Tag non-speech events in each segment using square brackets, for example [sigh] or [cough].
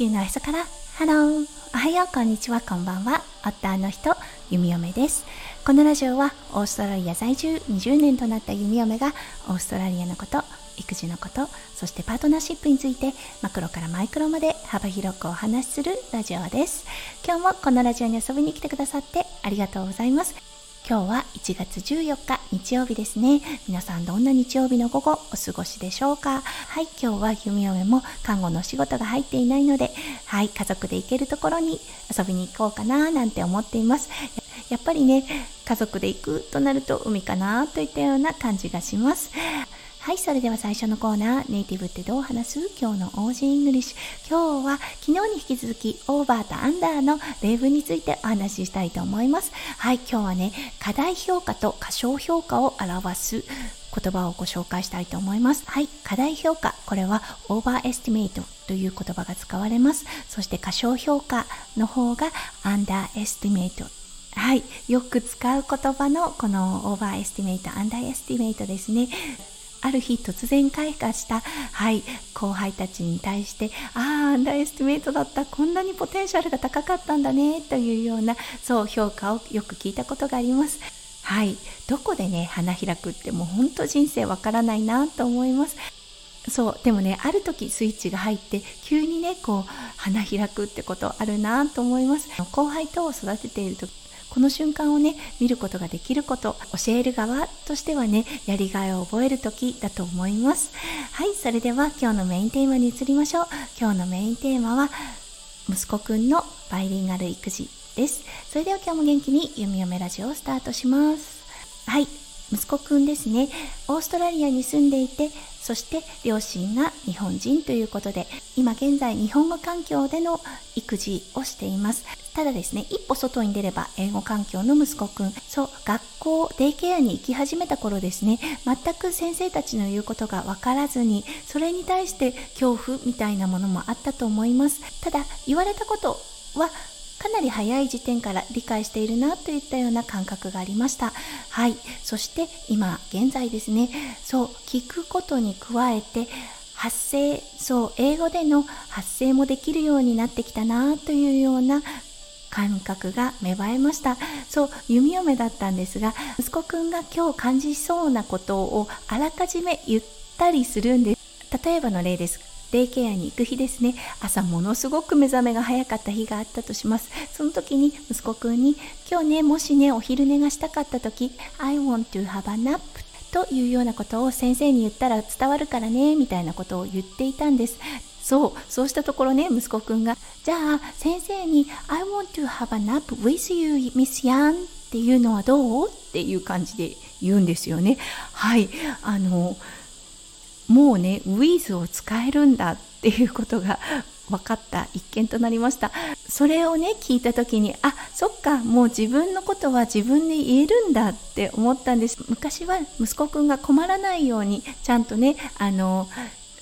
球の朝から。ハローおはよう。こんにちは。こんばんは。夫の人。弓嫁です。このラジオはオーストラリア在住20年となった弓嫁がオーストラリアのこと育児のことそしてパートナーシップについてマクロからマイクロまで幅広くお話しするラジオです。今日もこのラジオに遊びに来てくださってありがとうございます。今日は1月14日日曜日ですね。皆さんどんな日曜日の午後お過ごしでしょうか？はい今日は弓嫁も看護の仕事が入っていないのではい家族で行けるところに遊びに行こうかななんて思っています。やっぱりね家族で行くとなると海かなといったような感じがします。はい、それでは最初のコーナー、ネイティブってどう話す？今日の Aussie English。今日は昨日に引き続き、オーバーと under の例文についてお話ししたいと思います。はい、今日はね、過大評価と過小評価を表す言葉をご紹介したいと思います。はい、過大評価。これはoverestimate という言葉が使われます。そして過小評価の方が underestimate はい、よく使う言葉のこの overestimate、underestimate ですね。ある日突然開花した、はい、後輩たちに対してああ underestimate だったこんなにポテンシャルが高かったんだねというようなそう評価をよく聞いたことがあります。はい、どこでね花開くってもう本当人生わからないなと思います。そうでもねある時スイッチが入って急にねこう花開くってことあるなと思います後輩と育てている時この瞬間をね見ることができること教える側としてはねやりがいを覚える時だと思います。はいそれでは今日のメインテーマに移りましょう。今日のメインテーマは息子くんのバイリンガル育児です。それでは今日も元気に弓嫁ラジオをスタートします。はい息子くんですね。オーストラリアに住んでいてそして両親が日本人ということで今現在日本語環境での育児をしています。ただですね一歩外に出れば英語環境の息子くん。そう学校デイケアに行き始めた頃ですね。全く先生たちの言うことが分からずにそれに対して恐怖みたいなものもあったと思います。ただ言われたことはかなり早い時点から理解しているなといったような感覚がありました。はい。そして今現在ですね。そう聞くことに加えて発声そう英語での発声もできるようになってきたなというような感覚が芽生えました。そう弓嫁だったんですが息子くんが今日感じそうなことをあらかじめ言ったりするんです。例えばの例です。デイケアに行く日ですね。朝ものすごく目覚めが早かった日があったとします。その時に息子くんに今日ねもしねお昼寝がしたかった時 I want to have a nap というようなことを先生に言ったら伝わるからねみたいなことを言っていたんです。そうそうしたところね息子くんがじゃあ先生に I want to have a nap with you Miss Yan っていうのはどう？っていう感じで言うんですよね。はい。あのもうね With を使えるんだっていうことが [laughs] 分かった一件となりました。それをね聞いた時にあそっかもう自分のことは自分で言えるんだって思ったんです。昔は息子くんが困らないようにちゃんとねあの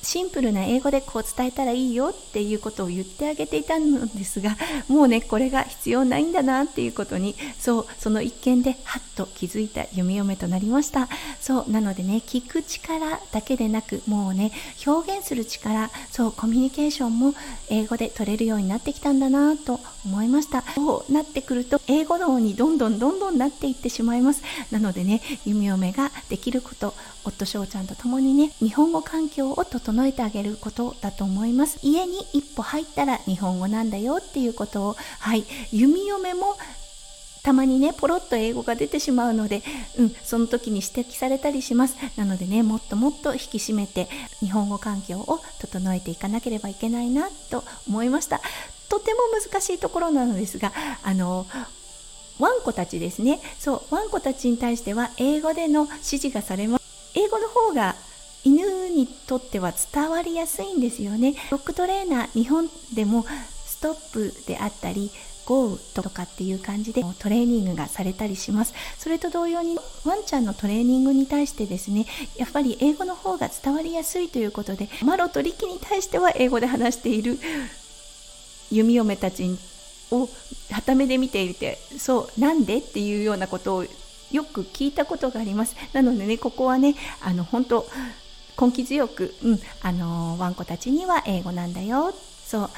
シンプルな英語でこう伝えたらいいよっていうことを言ってあげていたのですが [laughs] もうねこれが必要ないんだなっていうことにそうその一件でハッと気づいた弓嫁となりました。そうなのでね聞く力だけでなくもうね表現する力そうコミュニケーションも英語で取れるようになってきたんだなと思いました。そうなってくると英語脳にどんどんどんどんなっていってしまいます。なのでね弓嫁ができること夫翔ちゃんと共にね日本語環境を整整えてあげることだと思います。家に一歩入ったら日本語なんだよっていうことをはい。弓嫁もたまにねポロッと英語が出てしまうので、うん、その時に指摘されたりします。なのでねもっともっと引き締めて日本語環境を整えていかなければいけないなと思いました。とても難しいところなのですがあのワンコたちですね。そうワンコたちに対しては英語での指示がされます。英語の方が犬にとっては伝わりやすいんですよね。ドッグトレーナー日本でもストップであったり GO とかっていう感じでトレーニングがされたりします。それと同様にワンちゃんのトレーニングに対してですねやっぱり英語の方が伝わりやすいということでマロとリキに対しては英語で話している弓嫁たちをはためで見ていてそうなんでっていうようなことをよく聞いたことがあります。なのでねここはねあの本当根気強く、うん、あのワンコたちには英語なんだよ。そう。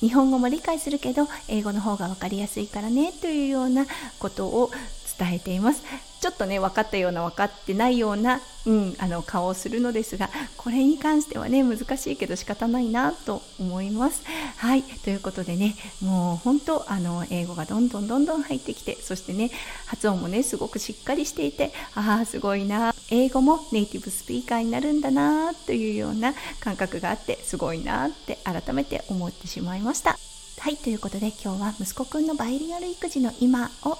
日本語も理解するけど英語の方が分かりやすいからねというようなことを伝えています。ちょっとね分かったような分かってないような、うん、あの顔をするのですがこれに関してはね難しいけど仕方ないなと思います。はい。ということでねもう本当あの英語がどんどんどんどん入ってきてそしてね発音もねすごくしっかりしていてああすごいな。英語もネイティブスピーカーになるんだなというような感覚があってすごいなって改めて思ってしまいました。はい。ということで今日は息子くんのバイリンガル育児の今を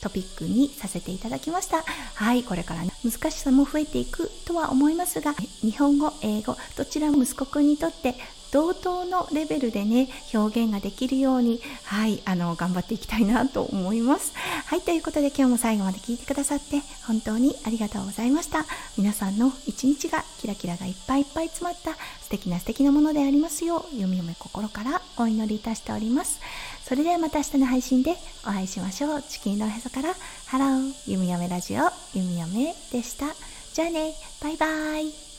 トピックにさせていただきました。はいこれから、ね、難しさも増えていくとは思いますが日本語英語どちらも息子くんにとって同等のレベルでね表現ができるようにはいあの頑張っていきたいなと思います。はいということで今日も最後まで聞いてくださって本当にありがとうございました。皆さんの一日がキラキラがいっぱいいっぱい詰まった素敵な素敵なものでありますよう読み読め心からお祈りいたしております。それではまた明日の配信でお会いしましょう。地球のおへそからハロー弓嫁ラジオ弓嫁でした。じゃあねバイバイ。